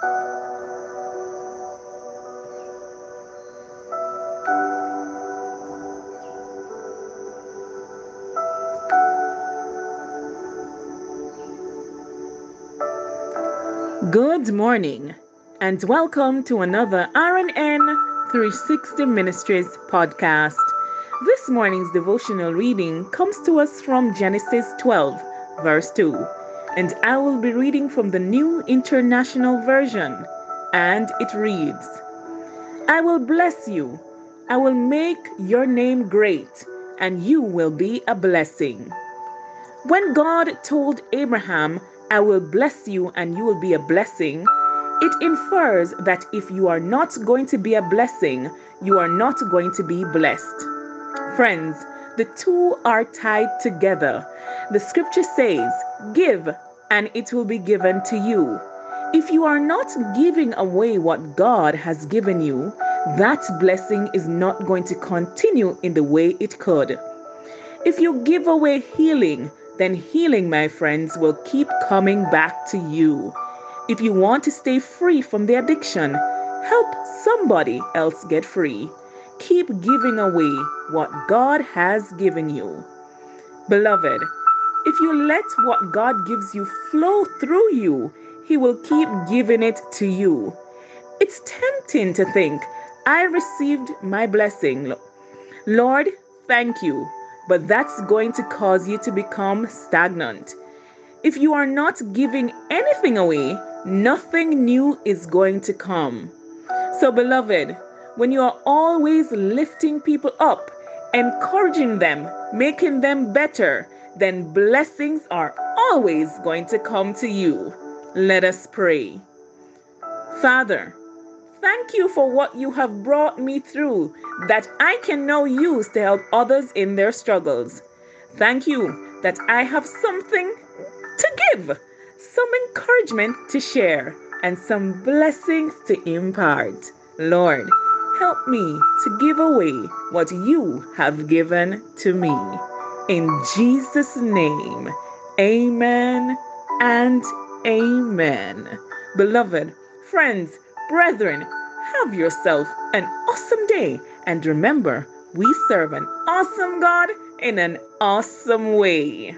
Good morning, and welcome to another RNN 360 Ministries podcast. This morning's devotional reading comes to us from Genesis 12, verse 2, and I will be reading from the New International Version, and it reads I will bless you, I will make your name great, and you will be a blessing. When God told Abraham I will bless you and you will be a blessing, it infers that if you are not going to be a blessing, you are not going to be blessed. Friends, the two are tied together. The scripture says, Give, and it will be given to you. If you are not giving away what God has given you, that blessing is not going to continue in the way it could. If you give away healing, then healing, my friends, will keep coming back to you. If you want to stay free from the addiction, help somebody else get free. Keep giving away what God has given you. Beloved, if you let what God gives you flow through you, He will keep giving it to you. It's tempting to think, I received my blessing. Lord, thank you but that's going to cause you to become stagnant. If you are not giving anything away, nothing new is going to come. So, beloved, when you are always lifting people up, encouraging them, making them better, then blessings are always going to come to you. Let us pray. Father, Thank you for what you have brought me through that I can now use to help others in their struggles. Thank you that I have something to give, some encouragement to share, and some blessings to impart. Lord, help me to give away what you have given to me. In Jesus' name, amen and amen. Beloved, friends, Brethren, have yourself an awesome day and remember, we serve an awesome God in an awesome way.